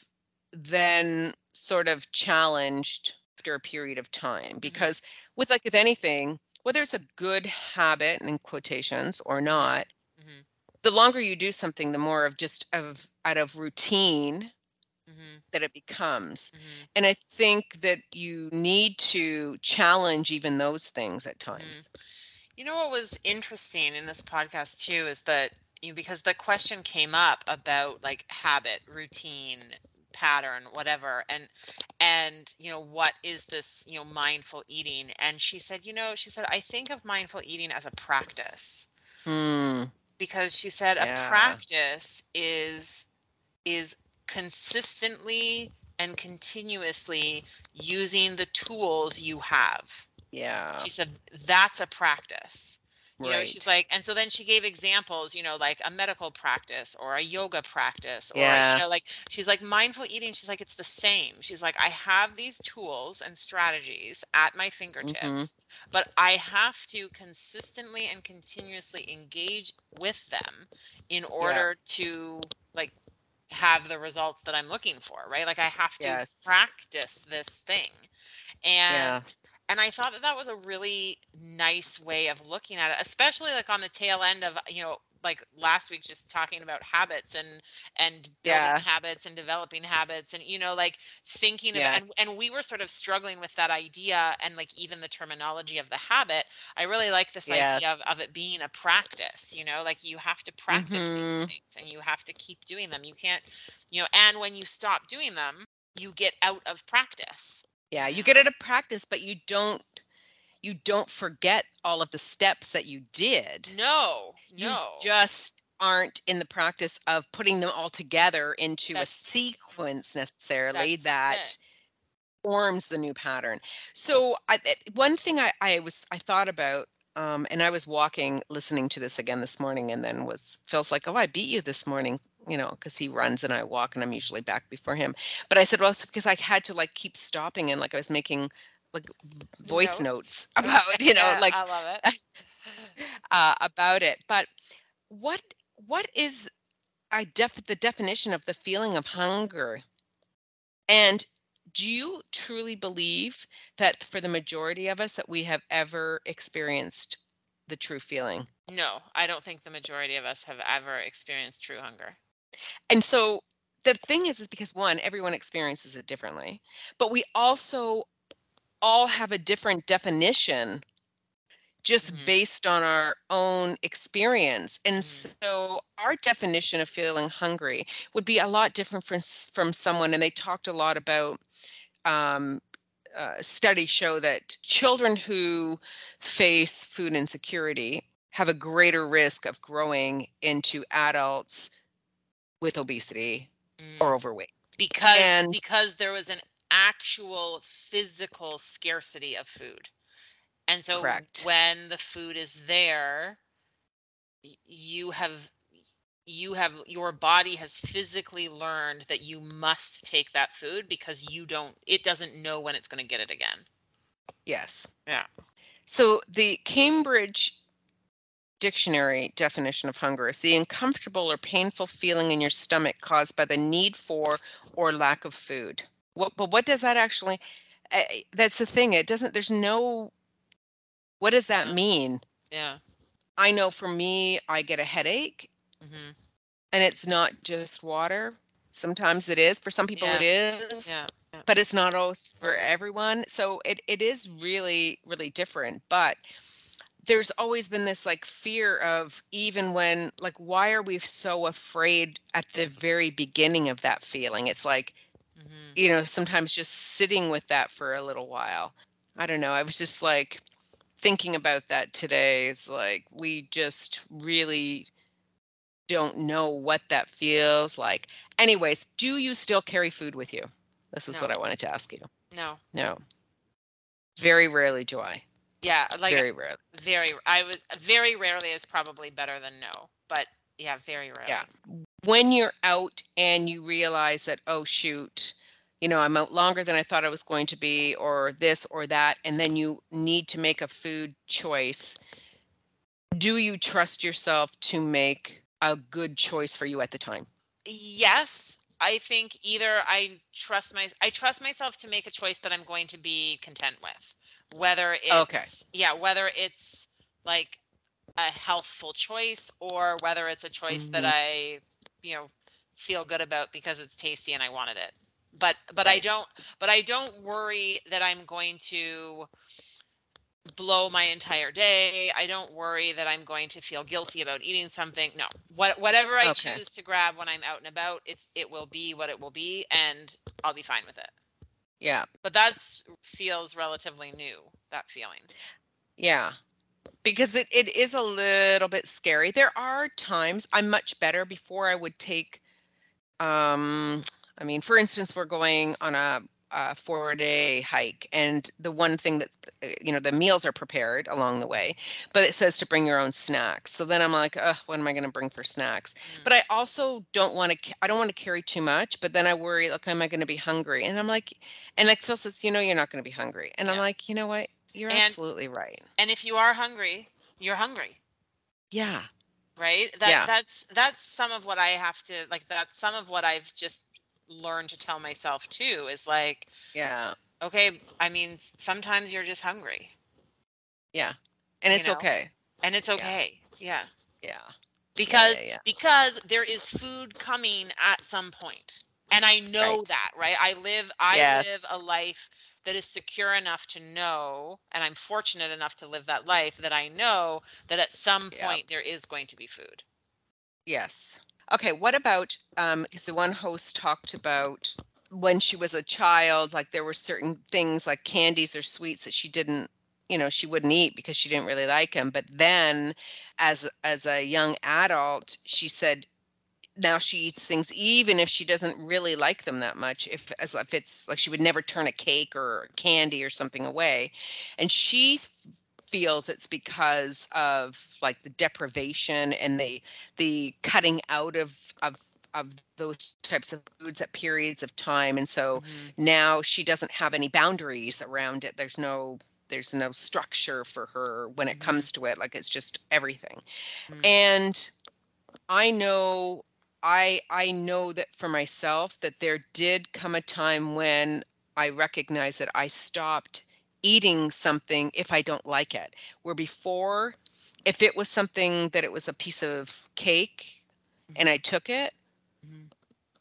then sort of challenged after a period of time mm-hmm. because with like with anything whether it's a good habit in quotations or not hmm the longer you do something the more of just of out of routine hmm that it becomes. Hmm and i think that you need to challenge even those things at times. You know what was interesting in this podcast too is that you know, because the question came up about like habit, routine, pattern, whatever, and and you know what is this you know mindful eating? And she said, you know, she said I think of mindful eating as a practice. Hmm. because she said a practice is is consistently and continuously using the tools you have. Yeah. She said that's a practice you know she's like and so then she gave examples you know like a medical practice or a yoga practice or Yeah. you know like she's like mindful eating she's like it's the same. She's like i have these tools and strategies at my mm-hmm. fingertips but i have to consistently and continuously engage with them in order to like have the results that i'm looking for right? Like i have to Yes. practice this thing. And yeah and i thought that that was a really nice way of looking at it especially like on the tail end of you know like last week just talking about habits and and building Yeah. habits and developing habits and you know like thinking Yeah. of and, and we were sort of struggling with that idea and like even the terminology of the habit i really like this Yes. idea of, of it being a practice you know like you have to practice these Mhm. things and you have to keep doing them you can't you know and when you stop doing them you get out of practice yeah you get it a practice but you don't you don't forget all of the steps that you did. No you no. just aren't in the practice of putting them all together into a sequence necessarily that it. forms the new pattern. So I, one thing I, I was i thought about um, and i was walking listening to this again this morning and then was feels like oh i beat you this morning you know because he runs and i walk and i'm usually back before him but i said well it's because i had to like keep stopping and like i was making like voice Notes? notes about you know Yeah, like i love it uh, about it. But what what is I def the definition of the feeling of hunger? And do you truly believe that for the majority of us that we have ever experienced the true feeling? no i don't think the majority of us have ever experienced true hunger And so the thing is is because one everyone experiences it differently, but we also all have a different definition just Mhm. based on our own experience. And Mhm. so our definition of feeling hungry would be a lot different from from someone. And they talked a lot about um, uh, studies show that children who face food insecurity have a greater risk of growing into adults with obesity or Mm. overweight. because and- because there was an actual physical scarcity of food and so Correct. when the food is there you have you have your body has physically learned that you must take that food because you don't it doesn't know when it's going to get it again Yes. Yeah. So the Cambridge dictionary definition of hunger is the uncomfortable or painful feeling in your stomach caused by the need for or lack of food. What but what does that actually uh, that's the thing it doesn't there's no what does that mean? yeah I know for me I get a headache hmm and it's not just water. Sometimes it is for some people it is. yeah yeah. but it's not always for everyone. So it, it is really, really different. But there's always been this like fear of even when like why are we so afraid at the very beginning of that feeling? It's like Mhm. you know, sometimes just sitting with that for a little while. I don't know. I was just like thinking about that today. Is like we just really don't know what that feels like. Anyways, do you still carry food with you? This is what I wanted to ask you. No. No. Very rarely do I. Yeah, like Very rarely. very I would very rarely is probably better than no. But yeah, very rarely. Yeah. When you're out and you realize that, oh, shoot, you know, I'm out longer than I thought I was going to be, or this or that, and then you need to make a food choice, do you trust yourself to make a good choice for you at the time? Yes, I think either I trust my I trust myself to make a choice that I'm going to be content with. Whether it's Okay. yeah, whether it's like a healthful choice or whether it's a choice that Mhm. I, you know, feel good about because it's tasty and I wanted it. But but I don't but I don't worry that I'm going to blow my entire day. I don't worry that I'm going to feel guilty about eating something. No. What whatever I Okay. choose to grab when I'm out and about, it's it will be what it will be and I'll be fine with it. Yeah. But that's feels relatively new, that feeling. Yeah. Because it, it is a little bit scary. There are times I'm much better before I would take um I mean, for instance, we're going on a, a four day hike and the one thing that uh, you know, the meals are prepared along the way, but it says to bring your own snacks. So then I'm like, uh, what am I going to bring for snacks? But I also don't want to I don't want to carry too much, but then I worry like am I going to be hungry? And I'm like and like Phil says, you know you're not going to be hungry. And I'm like, you know what? You're And- absolutely right. And if you are hungry, you're hungry. Yeah. right that Yeah. that's that's some of what i have to like that's some of what i've just learned to tell myself too is like Yeah. okay i mean sometimes you're just hungry Yeah. And You it's know? okay. and it's okay yeah Yeah. because yeah. because there is food coming at some point and i know Right. that right i live i live a life that is secure enough to know and i'm fortunate enough to live that life that i know that at some point there is going to be food Yes. Okay. What about um because the one host talked about when she was a child, like there were certain things like candies or sweets that she didn't, you know, she wouldn't eat because she didn't really like them. But then as as a young adult, she said now she eats things even if she doesn't really like them that much if as if it's like she would never turn a cake or candy or something away and she feels it's because of like the deprivation and the the cutting out of of of those types of foods at periods of time and so Mhm. now she doesn't have any boundaries around it there's no there's no structure for her when it Mhm. comes to it like it's just everything Mm. and i know i i know that for myself that there did come a time when i recognized that i stopped eating something if i don't like it where before if it was something that it was a piece of cake and i took it Mhm.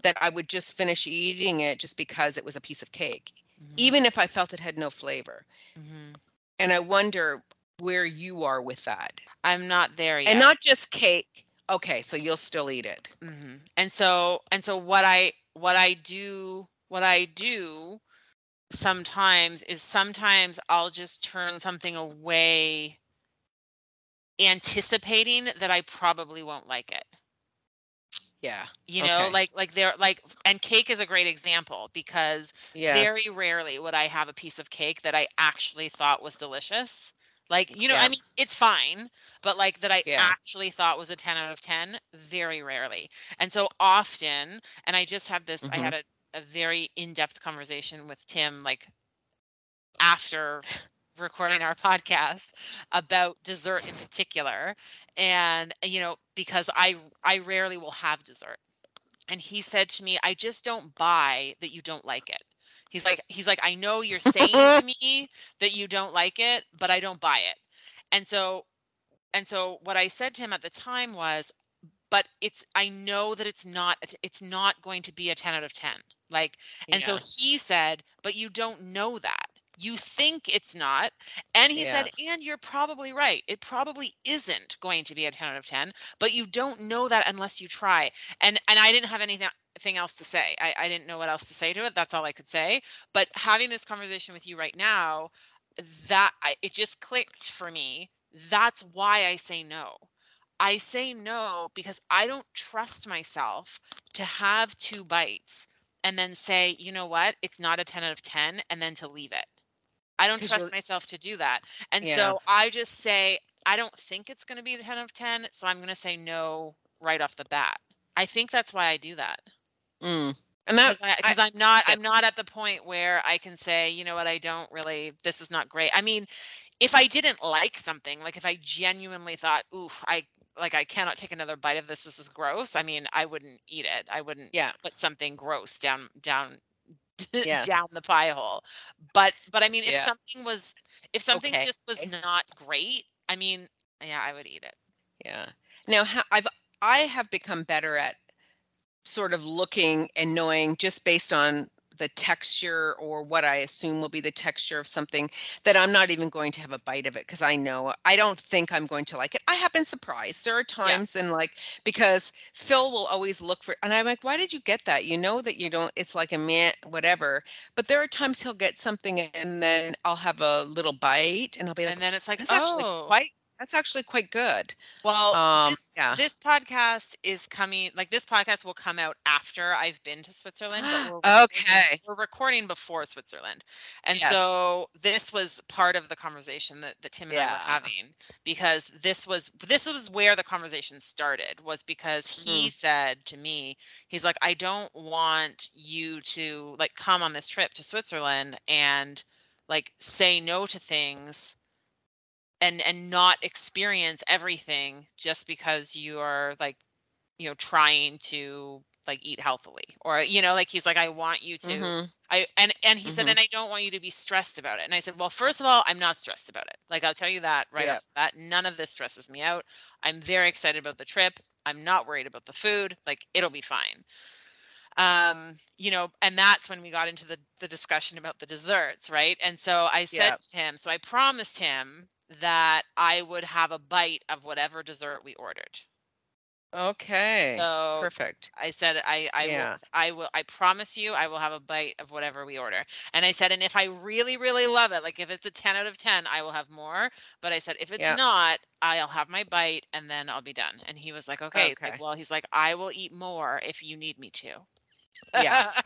that i would just finish eating it just because it was a piece of cake Mhm. even if i felt it had no flavor Mhm. and i wonder where you are with that I'm not there yet. and not just cake okay so you'll still eat it hmm And so and so what I what I do what I do sometimes is sometimes I'll just turn something away anticipating that I probably won't like it. yeah You know, Okay. like like there like and cake is a great example because yes very rarely would I have a piece of cake that I actually thought was delicious. Like, you know, I mean, it's fine, but like that I Yeah. actually thought was a 10 out of 10, very rarely. And so often, and I just had this, I Mhm. had a, a very in depth conversation with Tim, like after recording our podcast about dessert in particular. And, you know, because I, I rarely will have dessert. And he said to me, I just don't buy that you don't like it. He's like, he's like, I know you're saying to me that you don't like it, but I don't buy it. And so, and so what I said to him at the time was, but it's, I know that it's not, it's not going to be a 10 out of 10. Like, and so he said, but you don't know that. You think it's not. And he said, and you're probably right. It probably isn't going to be a 10 out of 10, but you don't know that unless you try. And and I didn't have anything anything else to say. I, I didn't know what else to say to it. That's all I could say. But having this conversation with you right now, that I, it just clicked for me. That's why I say no. I say no because I don't trust myself to have two bites and then say, you know what, it's not a 10 out of 10, and then to leave it. I don't trust myself to do that. And Yeah. so I just say, I don't think it's going to be the 10 out of 10. So I'm going to say no right off the bat. I think that's why I do that. Mm. And that Because I'm not. I'm not at the point where I can say, you know what, I don't really, this is not great. I mean, if I didn't like something, like if I genuinely thought, ooh, I like I cannot take another bite of this. This is gross. I mean, I wouldn't eat it. I wouldn't yeah. put something gross down down Yeah. down the pie hole. But but I mean, if Yeah. something was if something Okay. just was not great, I mean, yeah, I would eat it. Yeah. Now, how, I've I have become better at sort of looking and knowing just based on the texture or what I assume will be the texture of something that I'm not even going to have a bite of it because I know I don't think I'm going to like it. I have been surprised. There are times and like because Phil will always look for and I'm like, why did you get that? You know that you don't it's like a man whatever. But there are times he'll get something and then I'll have a little bite and I'll be like, and then it's like, actually oh, quite that's actually quite good. well, Um, this yeah. this podcast is coming. Like this podcast will come out after I've been to Switzerland. But we're recording- Okay. we're recording before Switzerland, and Yes. so this was part of the conversation that, that Tim and I were Yeah. having because this was this was where the conversation started. Was because he Mhm. said to me, he's like, I don't want you to like come on this trip to Switzerland and like say no to things and and not experience everything just because you are like you know trying to like eat healthily or you know like he's like i want you to Mhm. i and and he said Mhm. and i don't want you to be stressed about it and i said well first of all i'm not stressed about it like i'll tell you that right Yeah. off the bat none of this stresses me out i'm very excited about the trip i'm not worried about the food like it'll be fine um you know and that's when we got into the the discussion about the desserts right and so i said Yep. to him so i promised him that i would have a bite of whatever dessert we ordered Okay. so Perfect. I said I I Yeah. will I will I promise you I will have a bite of whatever we order. And I said and if I really really love it like if it's a 10 out of 10 I will have more, but I said if it's Yeah. not I'll have my bite and then I'll be done. And he was like okay. He's like Okay. well he's like I will eat more if you need me to. Yes.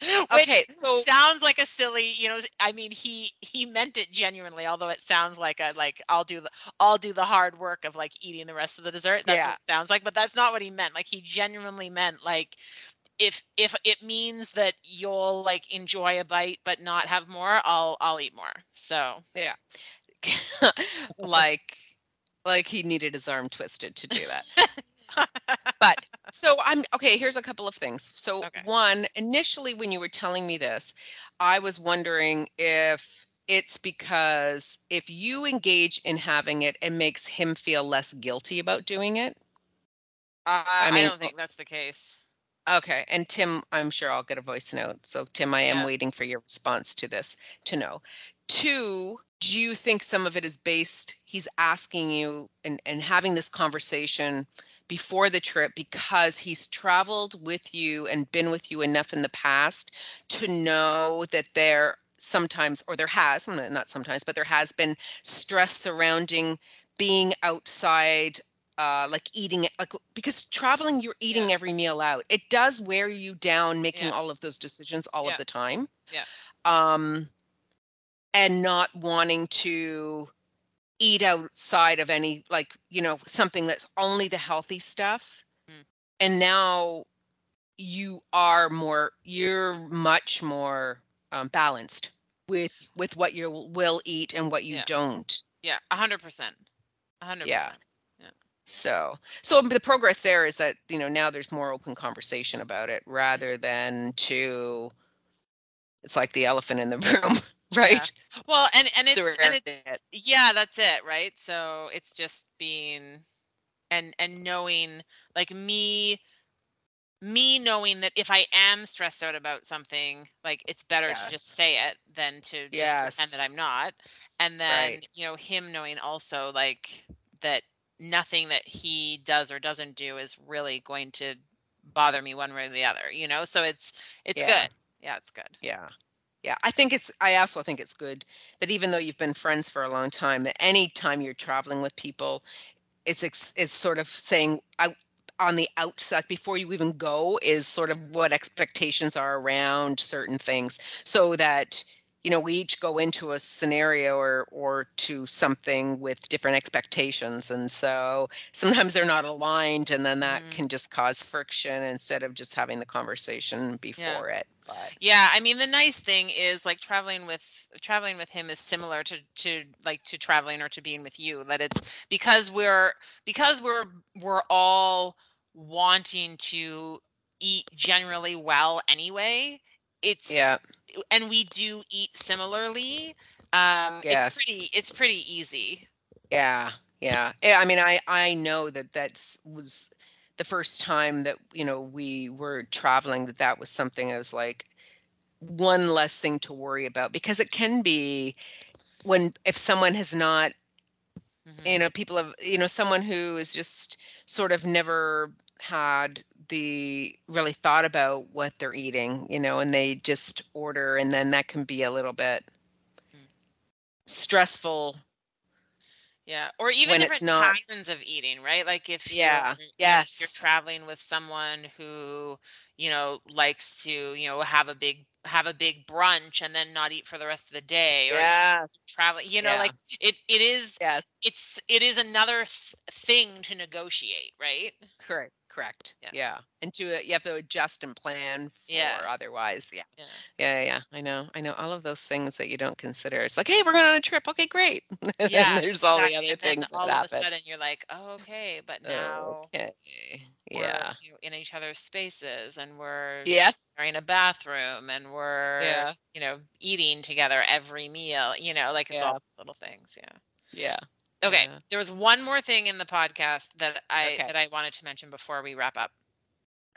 Which Okay, so- sounds like a silly, you know, I mean he he meant it genuinely, although it sounds like a like I'll do the I'll do the hard work of like eating the rest of the dessert. That's Yeah. what it sounds like, but that's not what he meant. Like he genuinely meant like if if it means that you'll like enjoy a bite but not have more, I'll I'll eat more. So Yeah. like like he needed his arm twisted to do that. but so I'm okay, here's a couple of things. So Okay. one, initially when you were telling me this, I was wondering if it's because if you engage in having it, it makes him feel less guilty about doing it. I, I mean, don't think that's the case. Okay, and Tim, I'm sure I'll get a voice note. So Tim, I am Yeah. waiting for your response to this to know. Two, do you think some of it is based, he's asking you and, and having this conversation before the trip because he's traveled with you and been with you enough in the past to know that there sometimes, or there has, not sometimes, but there has been stress surrounding being outside uh like eating like because traveling you're eating Yeah. every meal out it does wear you down making Yeah. all of those decisions all Yeah. of the time Yeah. um and not wanting to eat outside of any like you know something that's only the healthy stuff Mm. and now you are more you're much more um, balanced with with what you will eat and what you Yeah. don't Yeah, a hundred percent. 100 Yeah. percent. So, so the progress there is that, you know, now there's more open conversation about it rather than to, it's like the elephant in the room, right? Well, and and it's and it's yeah, that's it, right? So it's just being and and knowing like me me knowing that if I am stressed out about something, like it's better to just say it than to just pretend that I'm not. And then, Right. you know, him knowing also like that nothing that he does or doesn't do is really going to bother me one way or the other, you know? So it's it's Yeah. good. Yeah, it's good. Yeah. Yeah. I think it's, I also think it's good that even though you've been friends for a long time, that any time you're traveling with people, it's, it's sort of saying, I, on the outset, before you even go, is sort of what expectations are around certain things so that, you know, we each go into a scenario or, or to something with different expectations. And so sometimes they're not aligned and then that Mhm. can just cause friction instead of just having the conversation before it. But Yeah, I mean the nice thing is like traveling with traveling with him is similar to to like to traveling or to being with you that it's because we're because we're we're all wanting to eat generally well anyway. It's Yeah. and we do eat similarly. Um Yes. it's pretty it's pretty easy. Yeah, yeah. Yeah, I mean, I I know that that's was the first time that, you know, we were traveling that that was something I was like one less thing to worry about because it can be when if someone has not, Mhm. you know, people have, you know, someone who is just sort of never had the really thought about what they're eating, you know, and they just order and then that can be a little bit Mm. stressful. Yeah, or even When it's different not- patterns of eating, right? Like if Yeah, you're, yes, you're traveling with someone who, you know, likes to, you know, have a big have a big brunch and then not eat for the rest of the day, or Yeah. travel, you know, Yeah. like it it is Yes. it's it is another th- thing to negotiate, right? Correct. Correct. Yeah. Yeah. And to uh, you have to adjust and plan for Yeah. otherwise. Yeah. Yeah. Yeah. Yeah. I know. I know all of those things that you don't consider. It's like, hey, we're going on a trip. Okay, great. Yeah, there's all exactly. the other And things all that of a sudden you're like, oh, okay, but now Okay. Yeah. you know, in each other's spaces and we're Yes. sharing a bathroom and we're Yeah. you know eating together every meal you know like it's all these little things yeah Yeah. Okay Yeah. there was one more thing in the podcast that i Okay. that i wanted to mention before we wrap up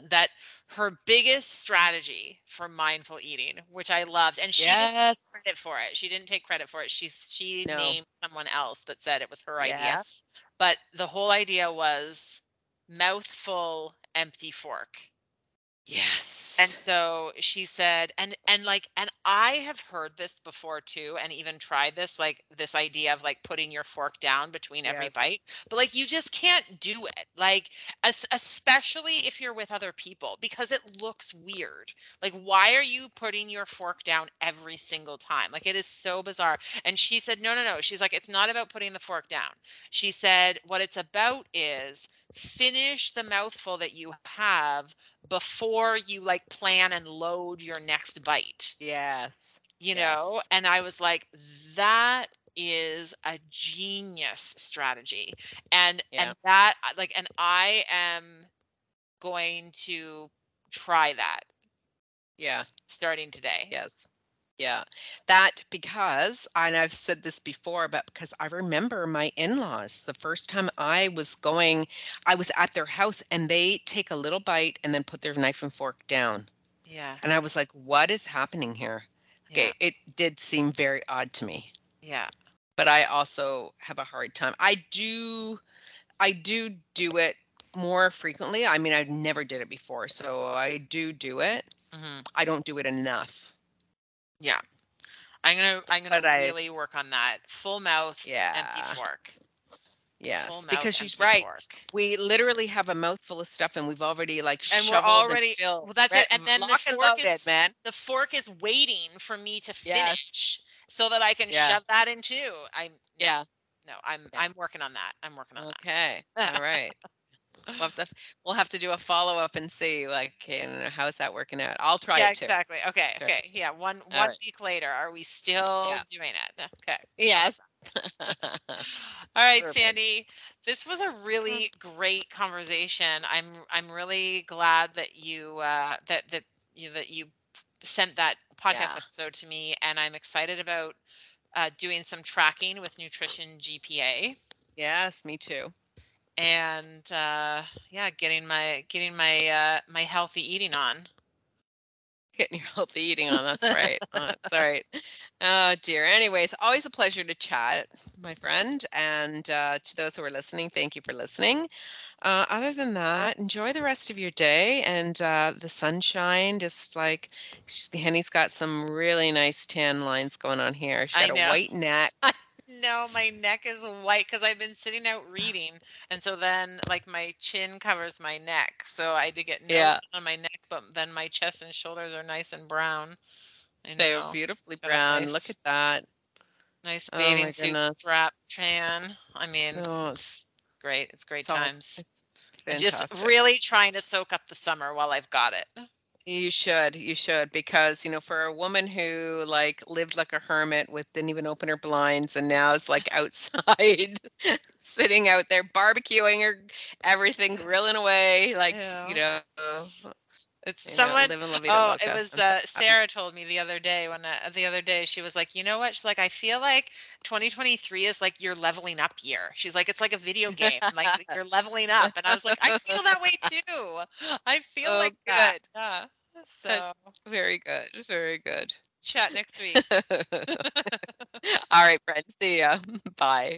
that her biggest strategy for mindful eating which i loved and she didn't take credit for it she didn't take credit for it She she No. named someone else that said it was her idea Yes. but the whole idea was mouthful empty fork Yes. and so she said and and like and i have heard this before too and even tried this like this idea of like putting your fork down between every Yes. bite but like you just can't do it like es- especially if you're with other people because it looks weird. Like why are you putting your fork down every single time? Like it is so bizarre. And she said no no no. She's like it's not about putting the fork down. She said what it's about is finish the mouthful that you have before you like plan and load your next bite yes. you know and i was like that is a genius strategy and Yeah. and that uh, like and i am going to try that Yeah. starting today Yes. Yeah. That because, and I've said this before, but because I remember my in laws, the first time I was going, I was at their house and they take a little bite and then put their knife and fork down. yeah And I was like, what is happening here? yeah Okay. It did seem very odd to me, yeah but I also have a hard time. I do, I do do it more frequently. I mean, I never did it before. So I do do it. hmm I don't do it enough. Yeah i'm gonna i'm gonna But I- really work on that full mouth empty Yeah. fork Yes. full mouth Because she's right. fork. we literally have a mouthful of stuff and we've already like And we're already- filled, well, that's it. And then the and fork is- man the fork is waiting for me to Yes. finish so that I can Yeah. shove that in too. I'm yeah no, I'm Yeah. I'm working on that. I'm working on that. okay all right we'll have to we'll have to do a follow-up and see like okay, how's that working out i'll try yeah, it too exactly. Okay, Sure. okay. Yeah, one All one right. week later, are we still Yeah. doing it? Okay. yes All right, Perfect. Sandy. This was a really great conversation. I'm I'm really glad that you uh, that that you that you sent that podcast Yeah. episode to me, and I'm excited about uh, doing some tracking with Nutrition GPA yes me too and uh, yeah, getting my getting my uh, my healthy eating on. getting your healthy eating on. That's right. Oh, that's all right. Oh dear. Anyways, always a pleasure to chat, my friend. And uh, to those who are listening, thank you for listening. Uh, other than that, enjoy the rest of your day and uh, the sunshine. Just like Henny's got some really nice tan lines going on here. She's I got a white neck. No, my neck is white because I've been sitting out reading, and so then like my chin covers my neck, so I did get no Yeah. on my neck, but then my chest and shoulders are nice and brown. I They're beautifully brown. Look at that. nice Oh bathing suit goodness. strap tan. I mean, Oh, it's great. It's great It's all- times. It's I'm just really trying to soak up the summer while I've got it. You should, you should, because you know, for a woman who like lived like a hermit with didn't even open her blinds and now is like outside, sitting out there barbecuing or everything, grilling away, like you know, It's you someone la Oh, it was uh. Sarah told me the other day when uh, the other day she was like, you know what? She's like, I feel like 2023 is like your leveling up year. She's like, it's like a video game, like you're leveling up. And I was like, I feel that way too. I feel Oh, like that. good. Yeah. So Very good, very good. chat next week. All right, friends. See ya. Bye.